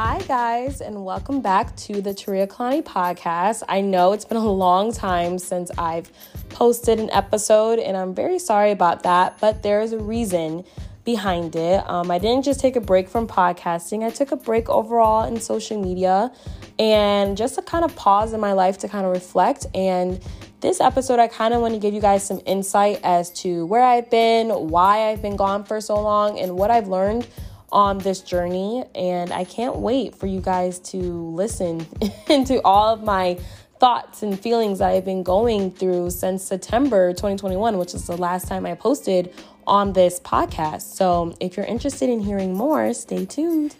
Hi, guys, and welcome back to the Taria Kalani podcast. I know it's been a long time since I've posted an episode, and I'm very sorry about that, but there is a reason behind it. Um, I didn't just take a break from podcasting, I took a break overall in social media and just to kind of pause in my life to kind of reflect. And this episode, I kind of want to give you guys some insight as to where I've been, why I've been gone for so long, and what I've learned on this journey. And I can't wait for you guys to listen into all of my thoughts and feelings that I've been going through since September 2021, which is the last time I posted on this podcast. So if you're interested in hearing more, stay tuned.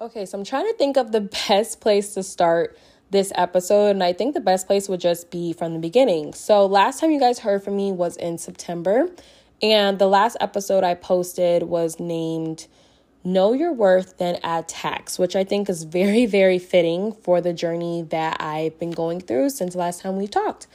Okay, so I'm trying to think of the best place to start this episode, and I think the best place would just be from the beginning. So, last time you guys heard from me was in September. And the last episode I posted was named Know Your Worth, Then Add Tax, which I think is very, very fitting for the journey that I've been going through since last time we talked.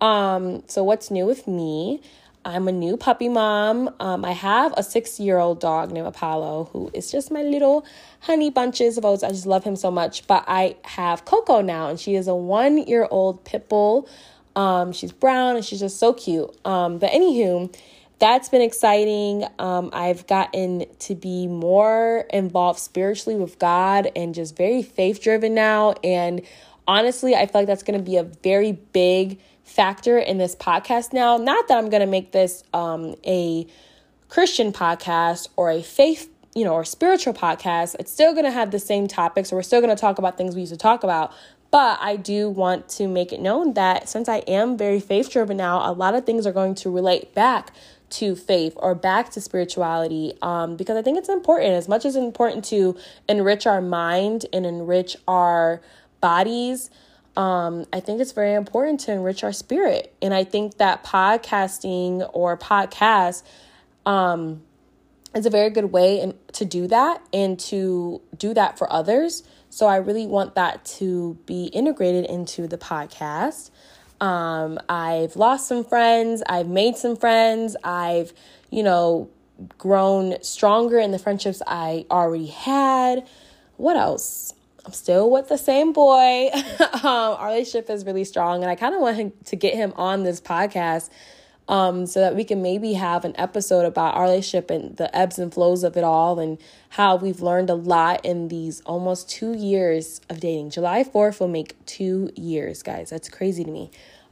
Um, so, what's new with me? I'm a new puppy mom. Um, I have a six year old dog named Apollo who is just my little honey bunches of oats. I just love him so much. But I have Coco now, and she is a one year old pit bull. Um, she's brown and she's just so cute. Um, but anywho, that's been exciting. Um, I've gotten to be more involved spiritually with God and just very faith driven now. And honestly, I feel like that's going to be a very big factor in this podcast now. Not that I'm going to make this um, a Christian podcast or a faith, you know, or spiritual podcast. It's still going to have the same topics, or we're still going to talk about things we used to talk about. But I do want to make it known that since I am very faith driven now, a lot of things are going to relate back to faith or back to spirituality um, because I think it's important as much as it's important to enrich our mind and enrich our bodies. Um, I think it's very important to enrich our spirit. And I think that podcasting or podcast um, is a very good way in, to do that and to do that for others. So I really want that to be integrated into the podcast. Um, I've lost some friends, I've made some friends, I've, you know, grown stronger in the friendships I already had. What else? I'm still with the same boy. um, our relationship is really strong, and I kind of want him to get him on this podcast um, so that we can maybe have an episode about our relationship and the ebbs and flows of it all and how we've learned a lot in these almost two years of dating. July 4th will make two years, guys. That's crazy to me.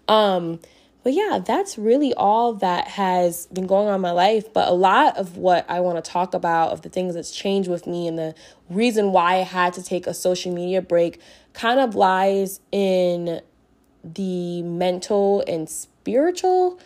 Um, but yeah, that's really all that has been going on in my life. But a lot of what I want to talk about, of the things that's changed with me and the reason why I had to take a social media break, kind of lies in the mental and spiritual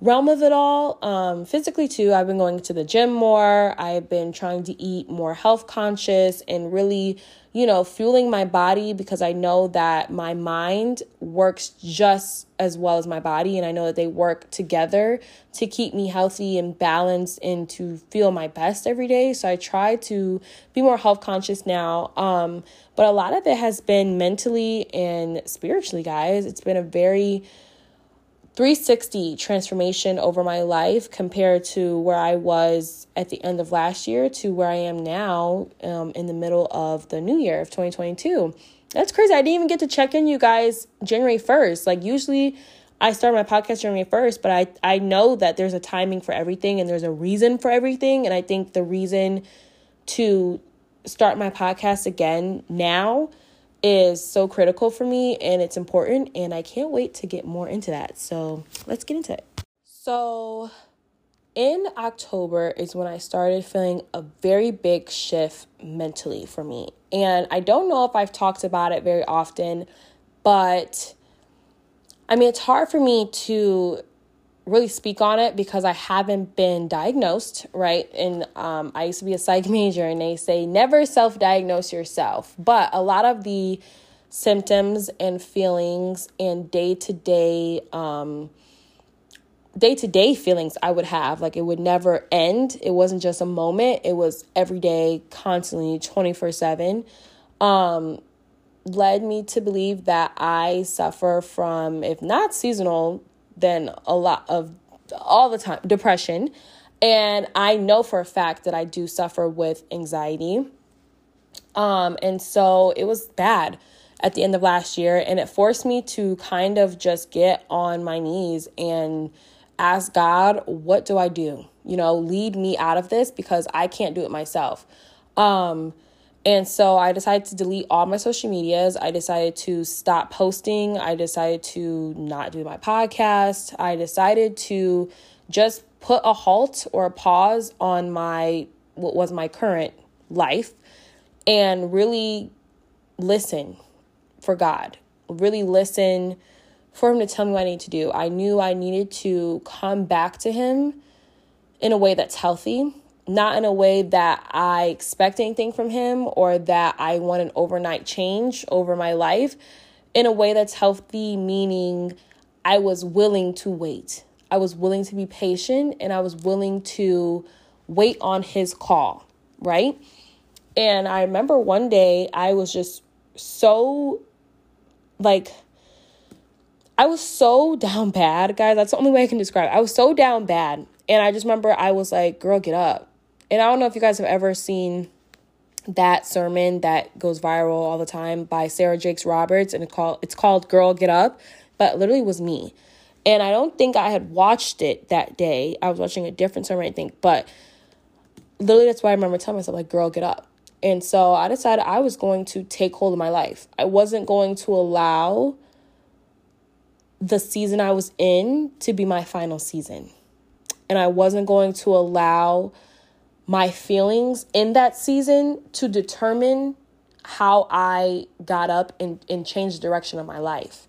realm of it all. Um, physically, too, I've been going to the gym more. I've been trying to eat more health conscious and really, you know, fueling my body because I know that my mind works just as well as my body. And I know that they work together to keep me healthy and balanced and to feel my best every day. So I try to be more health conscious now. Um, but a lot of it has been mentally and spiritually, guys. It's been a very 360 transformation over my life compared to where I was at the end of last year to where I am now um, in the middle of the new year of 2022. That's crazy. I didn't even get to check in you guys January 1st. Like usually I start my podcast January 1st, but I, I know that there's a timing for everything and there's a reason for everything. And I think the reason to start my podcast again now is so critical for me and it's important and I can't wait to get more into that. So, let's get into it. So, in October is when I started feeling a very big shift mentally for me. And I don't know if I've talked about it very often, but I mean, it's hard for me to really speak on it because I haven't been diagnosed, right? And um, I used to be a psych major, and they say never self diagnose yourself. But a lot of the symptoms and feelings and day to day, day to day feelings I would have, like it would never end. It wasn't just a moment, it was every day, constantly, 24 7. Um, led me to believe that I suffer from, if not seasonal then a lot of all the time depression And I know for a fact that I do suffer with anxiety. Um, and so it was bad at the end of last year. And it forced me to kind of just get on my knees and ask God, what do I do? You know, lead me out of this because I can't do it myself. Um, and so I decided to delete all my social medias. I decided to stop posting. I decided to not do my podcast. I decided to just put a halt or a pause on my what was my current life and really listen for God. Really listen for him to tell me what I need to do. I knew I needed to come back to him in a way that's healthy, not in a way that I expect anything from him or that I want an overnight change over my life, in a way that's healthy, meaning I was willing to wait. I was willing to be patient and I was willing to wait on his call, right? And I remember one day I was just so like I was so down bad, guys. That's the only way I can describe it. I was so down bad. And I just remember I was like, girl, get up. And I don't know if you guys have ever seen that sermon that goes viral all the time by Sarah Jakes Roberts and it's called it's called Girl Get Up, but literally was me. And I don't think I had watched it that day. I was watching a different sermon, I think, but literally that's why I remember telling myself, like, girl, get up. And so I decided I was going to take hold of my life. I wasn't going to allow the season I was in to be my final season. And I wasn't going to allow my feelings in that season to determine how I got up and, and changed the direction of my life.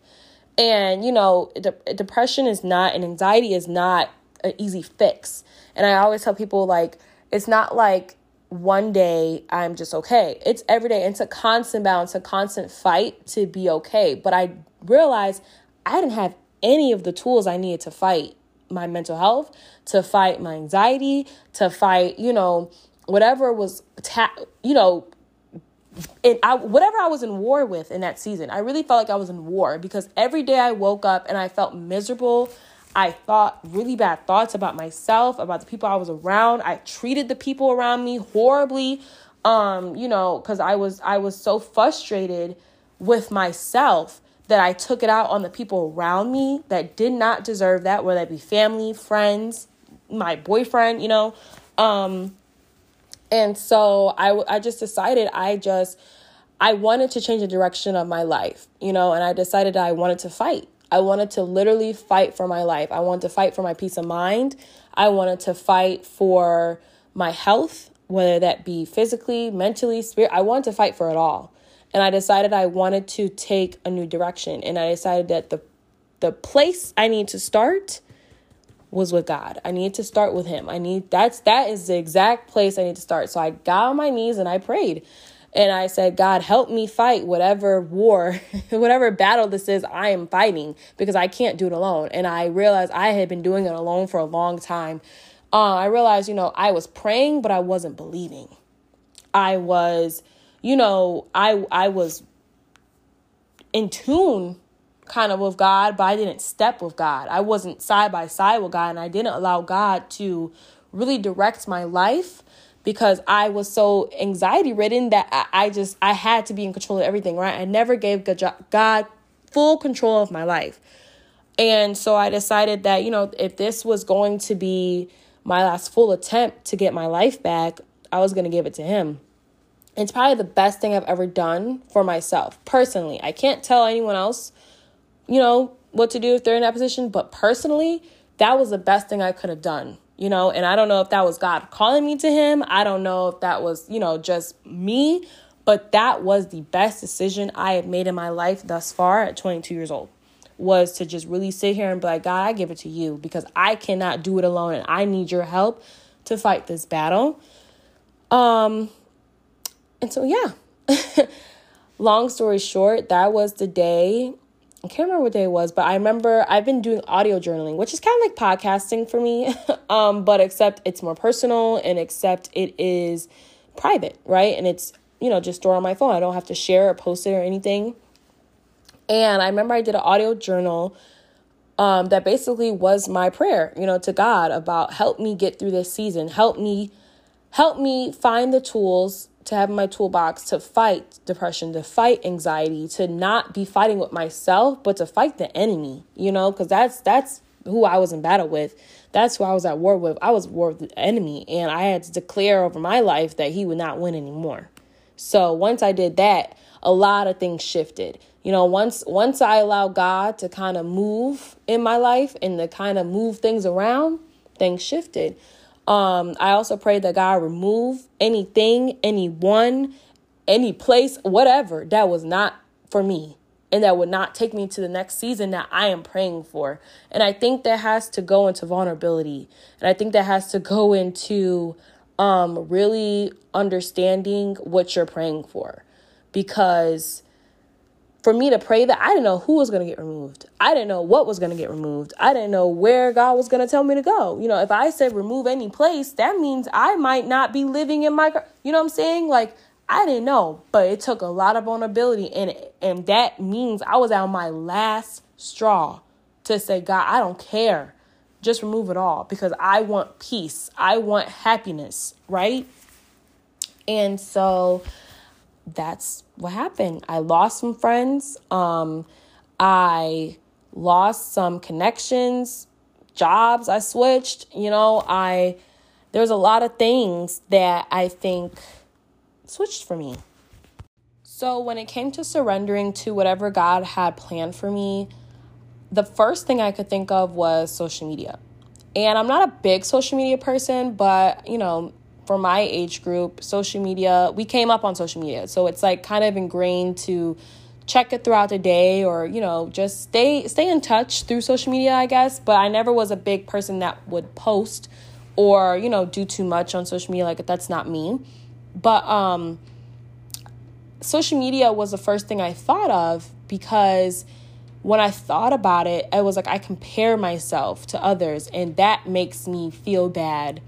And, you know, de- depression is not, and anxiety is not an easy fix. And I always tell people, like, it's not like one day I'm just okay. It's every day. It's a constant balance, a constant fight to be okay. But I realized I didn't have any of the tools I needed to fight my mental health, to fight my anxiety, to fight, you know, whatever was, ta- you know, and I whatever I was in war with in that season. I really felt like I was in war because every day I woke up and I felt miserable. I thought really bad thoughts about myself, about the people I was around. I treated the people around me horribly. Um, you know, cuz I was I was so frustrated with myself that I took it out on the people around me that did not deserve that, whether that be family, friends, my boyfriend, you know. Um and so I I just decided I just I wanted to change the direction of my life, you know, and I decided I wanted to fight. I wanted to literally fight for my life. I wanted to fight for my peace of mind. I wanted to fight for my health, whether that be physically, mentally, spirit. I wanted to fight for it all. And I decided I wanted to take a new direction. And I decided that the the place I need to start was with God. I need to start with him. I need that's that is the exact place I need to start. So I got on my knees and I prayed. And I said, God, help me fight whatever war, whatever battle this is I am fighting because I can't do it alone. And I realized I had been doing it alone for a long time. Uh, I realized, you know, I was praying, but I wasn't believing. I was, you know, I I was in tune kind of with God, but I didn't step with God. I wasn't side by side with God, and I didn't allow God to really direct my life because I was so anxiety ridden that I, I just I had to be in control of everything, right? I never gave God full control of my life. And so I decided that, you know, if this was going to be my last full attempt to get my life back, I was going to give it to him. It's probably the best thing I've ever done for myself personally. I can't tell anyone else, you know, what to do if they're in that position, but personally, that was the best thing I could have done you know, and I don't know if that was God calling me to Him. I don't know if that was, you know, just me, but that was the best decision I had made in my life thus far at 22 years old was to just really sit here and be like, God, I give it to you because I cannot do it alone and I need your help to fight this battle. Um, and so, yeah, long story short, that was the day I can't remember what day it was, but I remember I've been doing audio journaling, which is kind of like podcasting for me, um, but except it's more personal and except it is private, right? And it's, you know, just stored on my phone. I don't have to share or post it or anything. And I remember I did an audio journal Um, that basically was my prayer, you know, to God about help me get through this season. Help me, help me find the tools to have my toolbox to fight depression, to fight anxiety, to not be fighting with myself, but to fight the enemy, you know, because that's that's who I was in battle with. That's who I was at war with. I was war with the enemy, and I had to declare over my life that he would not win anymore. So once I did that, a lot of things shifted. You know, once once I allowed God to kind of move in my life and to kind of move things around, things shifted. Um, I also pray that God remove anything, anyone, any place, whatever that was not for me and that would not take me to the next season that I am praying for. And I think that has to go into vulnerability. And I think that has to go into um, really understanding what you're praying for. Because for me to pray that, I didn't know who was going to get removed. I didn't know what was going to get removed. I didn't know where God was going to tell me to go. You know, if I said remove any place, that means I might not be living in my, you know what I'm saying? Like, I didn't know, but it took a lot of vulnerability it. And that means I was on my last straw to say, God, I don't care. Just remove it all because I want peace. I want happiness, right? And so that's what happened. I lost some friends. Um, I lost some connections, jobs I switched. You know, I there's a lot of things that I think switched for me. So, when it came to surrendering to whatever God had planned for me, the first thing I could think of was social media. And I'm not a big social media person, but you know, for my age group, social media, we came up on social media. So it's like kind of ingrained to check it throughout the day or, you know, just stay stay in touch through social media, I guess, but I never was a big person that would post or, you know, do too much on social media like that's not me. But um, social media was the first thing I thought of because when I thought about it, I was like, I compare myself to others, and that makes me feel bad.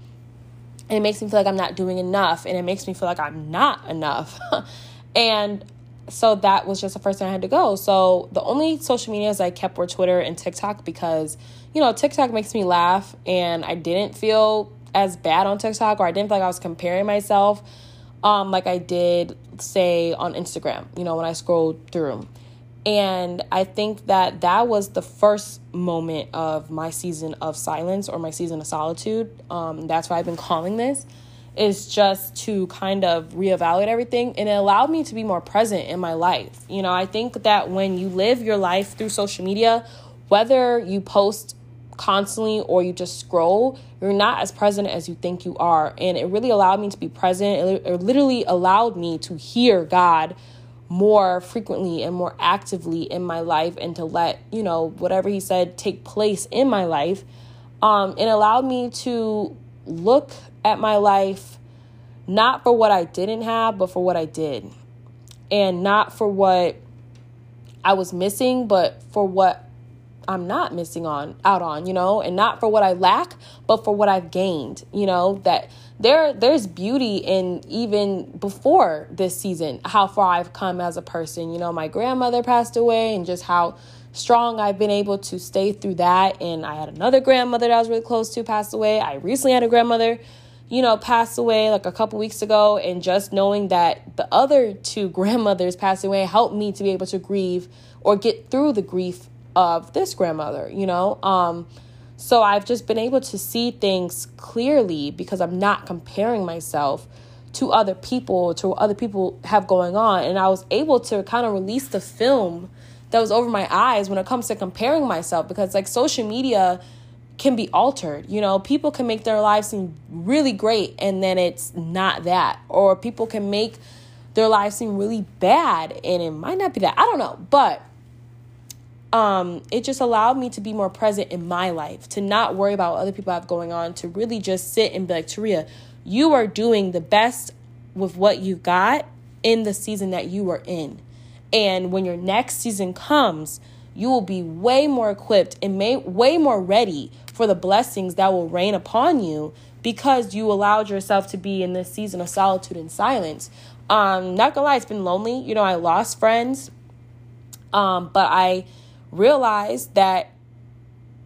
And it makes me feel like I'm not doing enough, and it makes me feel like I'm not enough. and so that was just the first thing I had to go. So the only social medias I kept were Twitter and TikTok because, you know, TikTok makes me laugh, and I didn't feel as bad on TikTok, or I didn't feel like I was comparing myself um, like I did, say, on Instagram, you know, when I scrolled through. And I think that that was the first moment of my season of silence or my season of solitude. Um, that's why I've been calling this, is just to kind of reevaluate everything. And it allowed me to be more present in my life. You know, I think that when you live your life through social media, whether you post constantly or you just scroll, you're not as present as you think you are. And it really allowed me to be present. It, literally allowed me to hear God more frequently and more actively in my life and to let, you know, whatever He said take place in my life. Um, it allowed me to look at my life not for what I didn't have, but for what I did. And not for what I was missing, but for what I'm not missing on out on, you know, and not for what I lack, but for what I've gained, you know, that there there's beauty in even before this season, how far I've come as a person. You know, my grandmother passed away and just how strong I've been able to stay through that. And I had another grandmother that I was really close to pass away. I recently had a grandmother, you know, pass away like a couple weeks ago. And just knowing that the other two grandmothers passed away helped me to be able to grieve or get through the grief of this grandmother, you know? Um, so I've just been able to see things clearly because I'm not comparing myself to other people, to what other people have going on. And I was able to kind of release the film that was over my eyes when it comes to comparing myself because, like, social media can be altered. You know, people can make their lives seem really great and then it's not that. Or people can make their lives seem really bad and it might not be that. I don't know. But um, it just allowed me to be more present in my life, to not worry about what other people have going on, to really just sit and be like, Taria, you are doing the best with what you've got in the season that you are in. And when your next season comes, you will be way more equipped and may, way more ready for the blessings that will rain upon you because you allowed yourself to be in this season of solitude and silence. Um, not gonna lie, it's been lonely. You know, I lost friends, um, but I realized that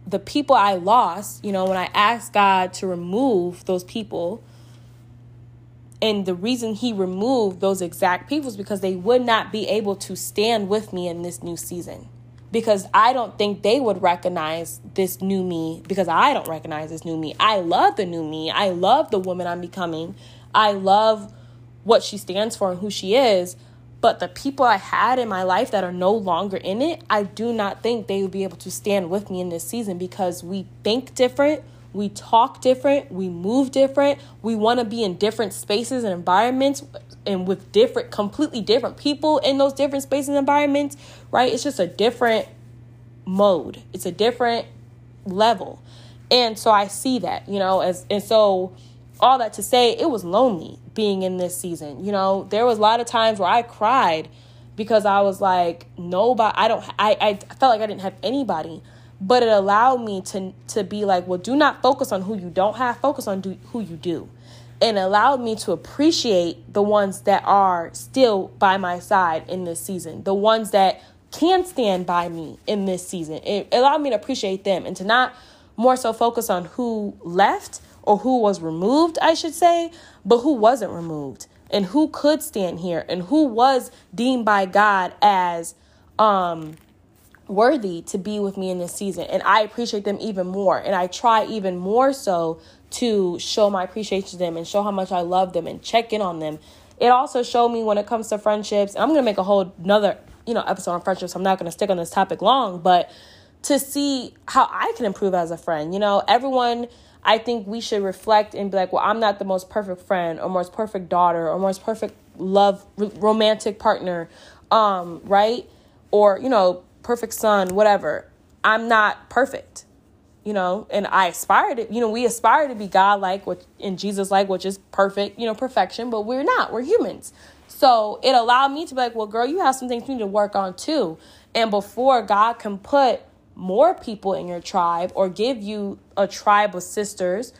the people I lost, you know, when I asked God to remove those people, and the reason He removed those exact people is because they would not be able to stand with me in this new season. Because I don't think they would recognize this new me because I don't recognize this new me. I love the new me. I love the woman I'm becoming. I love what she stands for and who she is. But the people I had in my life that are no longer in it, I do not think they would be able to stand with me in this season because we think different, we talk different, we move different, we want to be in different spaces and environments and with different, completely different people in those different spaces and environments, right? It's just a different mode, it's a different level. And so I see that, you know, as and so all that to say, it was lonely being in this season. You know, there was a lot of times where I cried because I was like, nobody, I don't, I, I felt like I didn't have anybody. But it allowed me to to be like, well, do not focus on who you don't have, focus on do, who you do. And allowed me to appreciate the ones that are still by my side in this season, the ones that can stand by me in this season. It allowed me to appreciate them and to not more so focus on who left or who was removed, I should say, but who wasn't removed and who could stand here and who was deemed by God as um worthy to be with me in this season and I appreciate them even more and I try even more so to show my appreciation to them and show how much I love them and check in on them. It also showed me when it comes to friendships. I'm to make a whole another, you know, episode on friendships. I'm not to stick on this topic long, but to see how I can improve as a friend. You know, everyone I think we should reflect and be like, well, I'm not the most perfect friend or most perfect daughter or most perfect love romantic partner, um, right? Or, you know, perfect son, whatever. I'm not perfect. You know, and I aspire to, you know, we aspire to be God like, which in Jesus like, which is perfect, you know, perfection, but we're not. We're humans. So it allowed me to be like, well, girl, you have some things you need to work on too. And before God can put more people in your tribe or give you a tribe of sisters,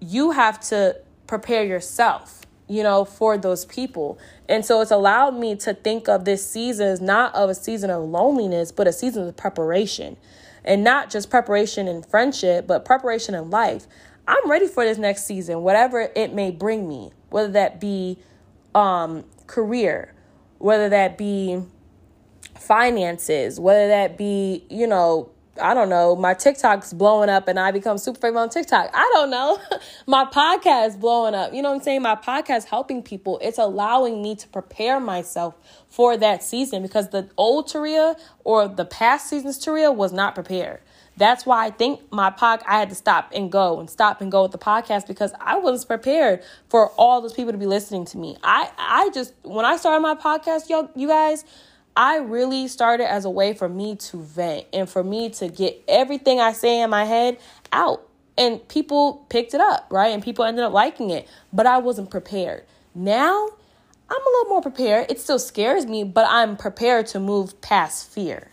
you have to prepare yourself, you know, for those people. And so it's allowed me to think of this season as not of a season of loneliness, but a season of preparation. And not just preparation in friendship, but preparation in life. I'm ready for this next season, whatever it may bring me, whether that be um, career, whether that be finances, whether that be, you know, I don't know, my TikTok's blowing up and I become super famous on TikTok. I don't know. my podcast blowing up. You know what I'm saying? My podcast helping people. It's allowing me to prepare myself for that season because the old Taria or the past season's Taria was not prepared. That's why I think my pod I had to stop and go and stop and go with the podcast because I wasn't prepared for all those people to be listening to me. I I just when I started my podcast, yo, you guys, I really started as a way for me to vent and for me to get everything I say in my head out. And people picked it up, right? And people ended up liking it, but I wasn't prepared. Now, I'm a little more prepared. It still scares me, but I'm prepared to move past fear.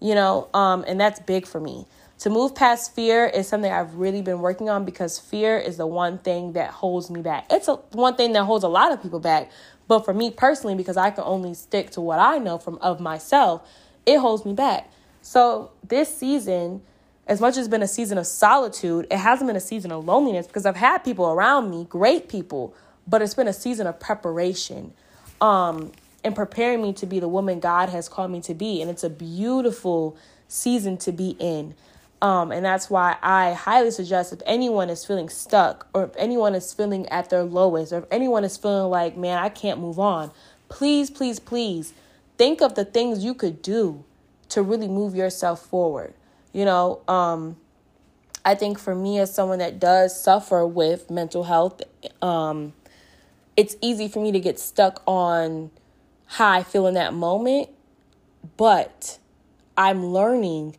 You know, um, and that's big for me. To move past fear is something I've really been working on because fear is the one thing that holds me back. It's a, one thing that holds a lot of people back, but for me personally, because I can only stick to what I know from of myself, it holds me back. So this season, as much as it's been a season of solitude, it hasn't been a season of loneliness because I've had people around me, great people, but it's been a season of preparation. Um, and preparing me to be the woman God has called me to be. And it's a beautiful season to be in. Um, and that's why I highly suggest if anyone is feeling stuck or if anyone is feeling at their lowest or if anyone is feeling like, man, I can't move on, please, please, please think of the things you could do to really move yourself forward. You know, um, I think for me, as someone that does suffer with mental health, um, it's easy for me to get stuck on how I feel in that moment, but I'm learning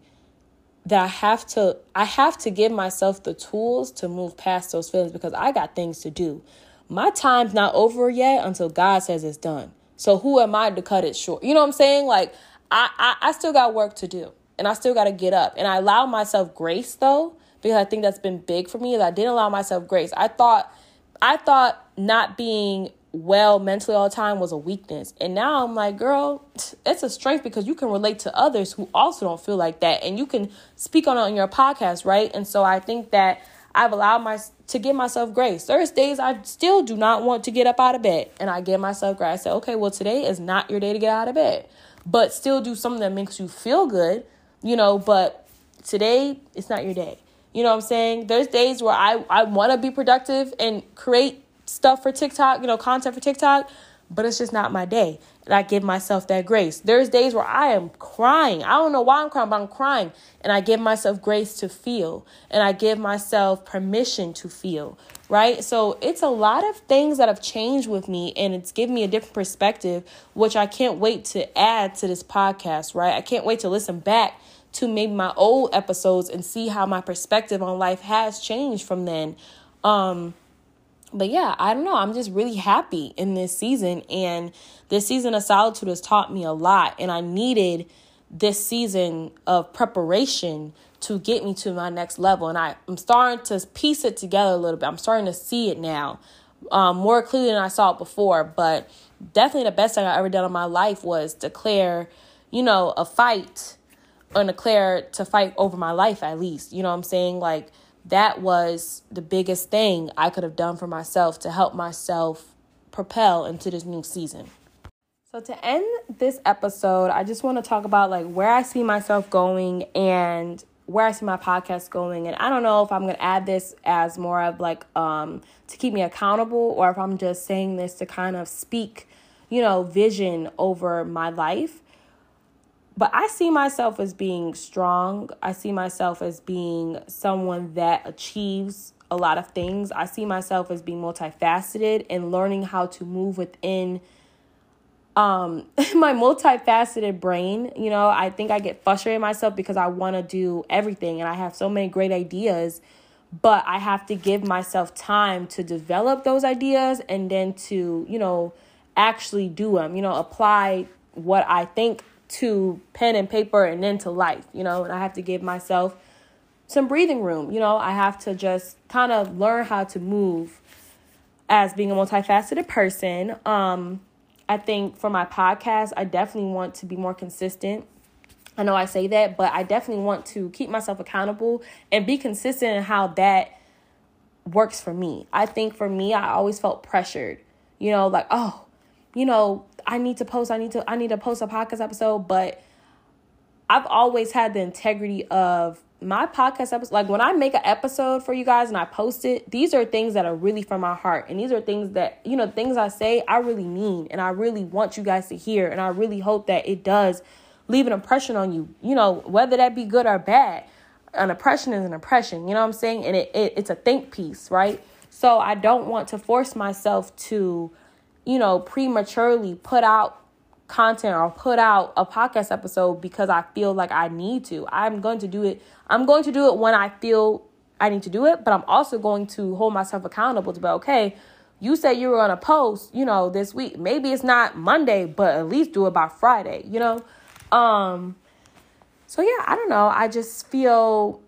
that I have to I have to give myself the tools to move past those feelings because I got things to do. My time's not over yet until God says it's done. So who am I to cut it short? You know what I'm saying? Like I I, I still got work to do and I still got to get up. And I allow myself grace though because I think that's been big for me. That I didn't allow myself grace. I thought I thought not being well mentally all the time was a weakness. And now I'm like, girl, it's a strength because you can relate to others who also don't feel like that. And you can speak on it on your podcast, right? And so I think that I've allowed my to give myself grace. There's days I still do not want to get up out of bed. And I give myself grace. I say, okay, well, today is not your day to get out of bed. But still do something that makes you feel good, you know, but today it's not your day. You know what I'm saying? There's days where I, I want to be productive and create stuff for TikTok, you know, content for TikTok, but it's just not my day. And I give myself that grace. There's days where I am crying. I don't know why I'm crying, but I'm crying. And I give myself grace to feel. And I give myself permission to feel, right? So it's a lot of things that have changed with me and it's given me a different perspective, which I can't wait to add to this podcast, right? I can't wait to listen back to maybe my old episodes and see how my perspective on life has changed from then. Um, but yeah, I don't know. I'm just really happy in this season. And this season of solitude has taught me a lot. And I needed this season of preparation to get me to my next level. And I, I'm starting to piece it together a little bit. I'm starting to see it now um, more clearly than I saw it before. But definitely the best thing I ever done in my life was declare, you know, a fight and declare to fight over my life at least. You know what I'm saying? Like, that was the biggest thing I could have done for myself to help myself propel into this new season. So to end this episode, I just want to talk about like where I see myself going and where I see my podcast going. And I don't know if I'm going to add this as more of like um to keep me accountable or if I'm just saying this to kind of speak, you know, vision over my life. But I see myself as being strong. I see myself as being someone that achieves a lot of things. I see myself as being multifaceted and learning how to move within um my multifaceted brain. You know, I think I get frustrated myself because I want to do everything and I have so many great ideas, but I have to give myself time to develop those ideas and then to, you know, actually do them, you know, apply what I think to pen and paper and then to life, you know, and I have to give myself some breathing room. You know, I have to just kind of learn how to move as being a multifaceted person. Um, I think for my podcast, I definitely want to be more consistent. I know I say that, but I definitely want to keep myself accountable and be consistent in how that works for me. I think for me, I always felt pressured, you know, like, oh, you know, I need to post, I need to, I need to post a podcast episode, but I've always had the integrity of my podcast episode. Like when I make an episode for you guys and I post it, these are things that are really from my heart. And these are things that, you know, things I say, I really mean. And I really want you guys to hear. And I really hope that it does leave an impression on you, you know, whether that be good or bad. An impression is an impression, you know what I'm saying? And it, it it's a think piece, right? So I don't want to force myself to you know, prematurely put out content or put out a podcast episode because I feel like I need to. I'm going to do it. I'm going to do it when I feel I need to do it, but I'm also going to hold myself accountable to be okay. You said you were going to post, you know, this week. Maybe it's not Monday, but at least do it by Friday, you know? Um so yeah, I don't know. I just feel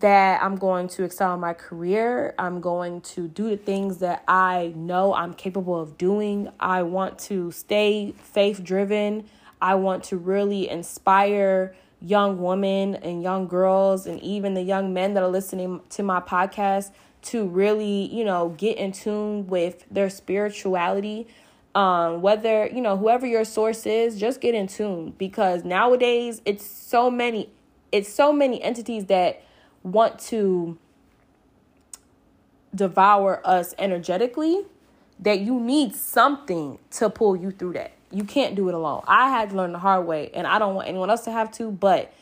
that I'm going to excel in my career. I'm going to do the things that I know I'm capable of doing. I want to stay faith driven. I want to really inspire young women and young girls and even the young men that are listening to my podcast to really, you know, get in tune with their spirituality. Um, whether, you know, whoever your source is, just get in tune because nowadays it's so many it's so many entities that want to devour us energetically that you need something to pull you through that. You can't do it alone. I had to learn the hard way and I don't want anyone else to have to, but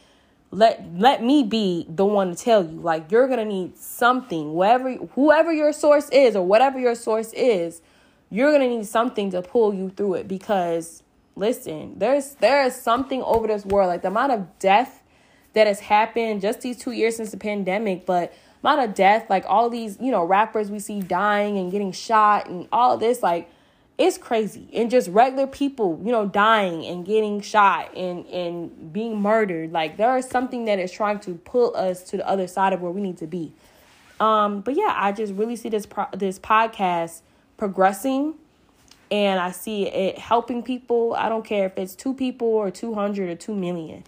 let let me be the one to tell you like you're going to need something wherever whoever your source is or whatever your source is, you're going to need something to pull you through it because listen, there's there is something over this world like the amount of death that has happened just these two years since the pandemic, but amount of death, like all these, you know, rappers we see dying and getting shot and all this, like it's crazy. And just regular people, you know, dying and getting shot and and being murdered. Like there is something that is trying to pull us to the other side of where we need to be. Um, but yeah, I just really see this pro- this podcast progressing and I see it helping people, I don't care if it's two people or 200 or 2 million.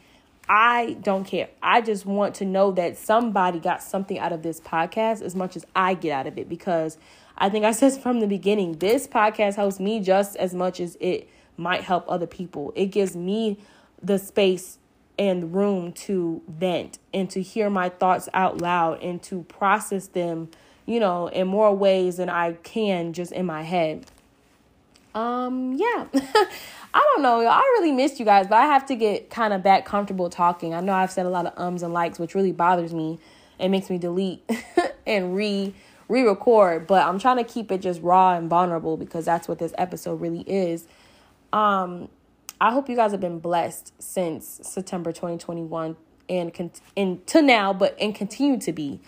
I don't care. I just want to know that somebody got something out of this podcast as much as I get out of it because I think I said from the beginning, this podcast helps me just as much as it might help other people. It gives me the space and room to vent and to hear my thoughts out loud and to process them, you know, in more ways than I can just in my head. Um, yeah. I don't know. I really missed you guys, but I have to get kind of back comfortable talking. I know I've said a lot of ums and likes, which really bothers me and makes me delete and re re-record, but I'm trying to keep it just raw and vulnerable because that's what this episode really is. Um I hope you guys have been blessed since September 2021 and con- and to now, but and continue to be.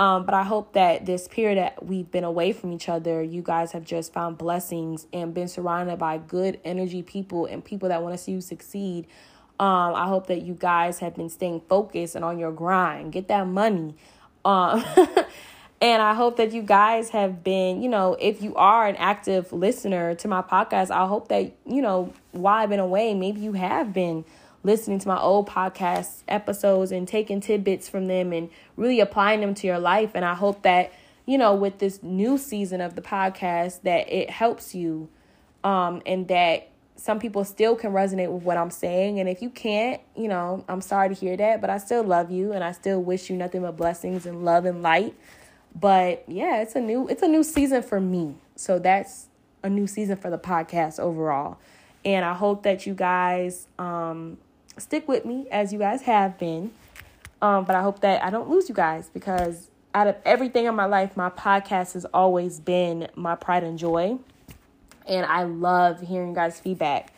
Um, but I hope that this period that we've been away from each other, you guys have just found blessings and been surrounded by good energy people and people that want to see you succeed. Um, I hope that you guys have been staying focused and on your grind. Get that money. Um, and I hope that you guys have been, you know, if you are an active listener to my podcast, I hope that, you know, while I've been away, maybe you have been listening to my old podcast episodes and taking tidbits from them and really applying them to your life. And I hope that, you know, with this new season of the podcast, that it helps you um, and that some people still can resonate with what I'm saying. And if you can't, you know, I'm sorry to hear that, but I still love you and I still wish you nothing but blessings and love and light. But yeah, it's a new it's a new season for me. So that's a new season for the podcast overall. And I hope that you guys um stick with me as you guys have been. Um, but I hope that I don't lose you guys because out of everything in my life, my podcast has always been my pride and joy. And I love hearing you guys' feedback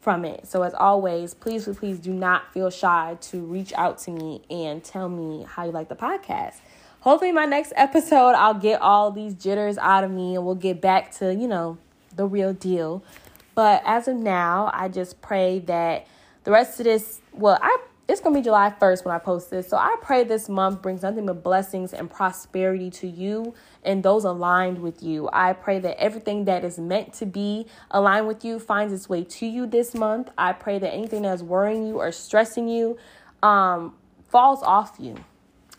from it. So as always, please, please, please do not feel shy to reach out to me and tell me how you like the podcast. Hopefully, my next episode, I'll get all these jitters out of me and we'll get back to, you know, the real deal. But as of now, I just pray that the rest of this, well, I it's gonna be July 1st when I post this. So I pray this month brings nothing but blessings and prosperity to you and those aligned with you. I pray that everything that is meant to be aligned with you finds its way to you this month. I pray that anything that's worrying you or stressing you um, falls off you.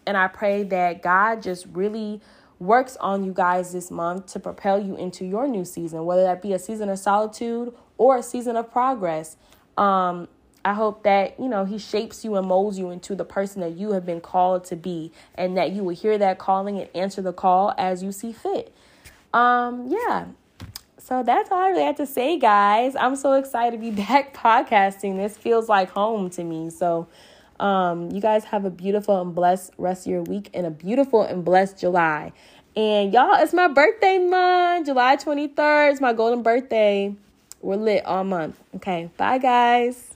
And I pray that God just really works on you guys this month to propel you into your new season, whether that be a season of solitude or a season of progress. Um, I hope that, you know, he shapes you and molds you into the person that you have been called to be and that you will hear that calling and answer the call as you see fit. Um, yeah. So that's all I really have to say, guys. I'm so excited to be back podcasting. This feels like home to me. So, um, you guys have a beautiful and blessed rest of your week and a beautiful and blessed July. And y'all, it's my birthday month, July 23rd. It's my golden birthday. We're lit all month. Okay, bye, guys.